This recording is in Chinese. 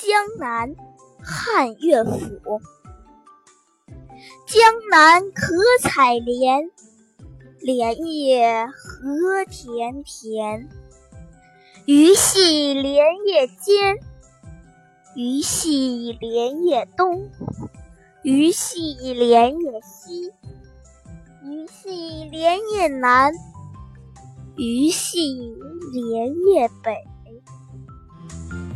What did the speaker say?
江南汉乐府。江南可采莲莲叶何田田。鱼戏莲叶间鱼戏莲叶东。鱼戏莲叶西鱼戏莲叶南鱼戏莲叶北。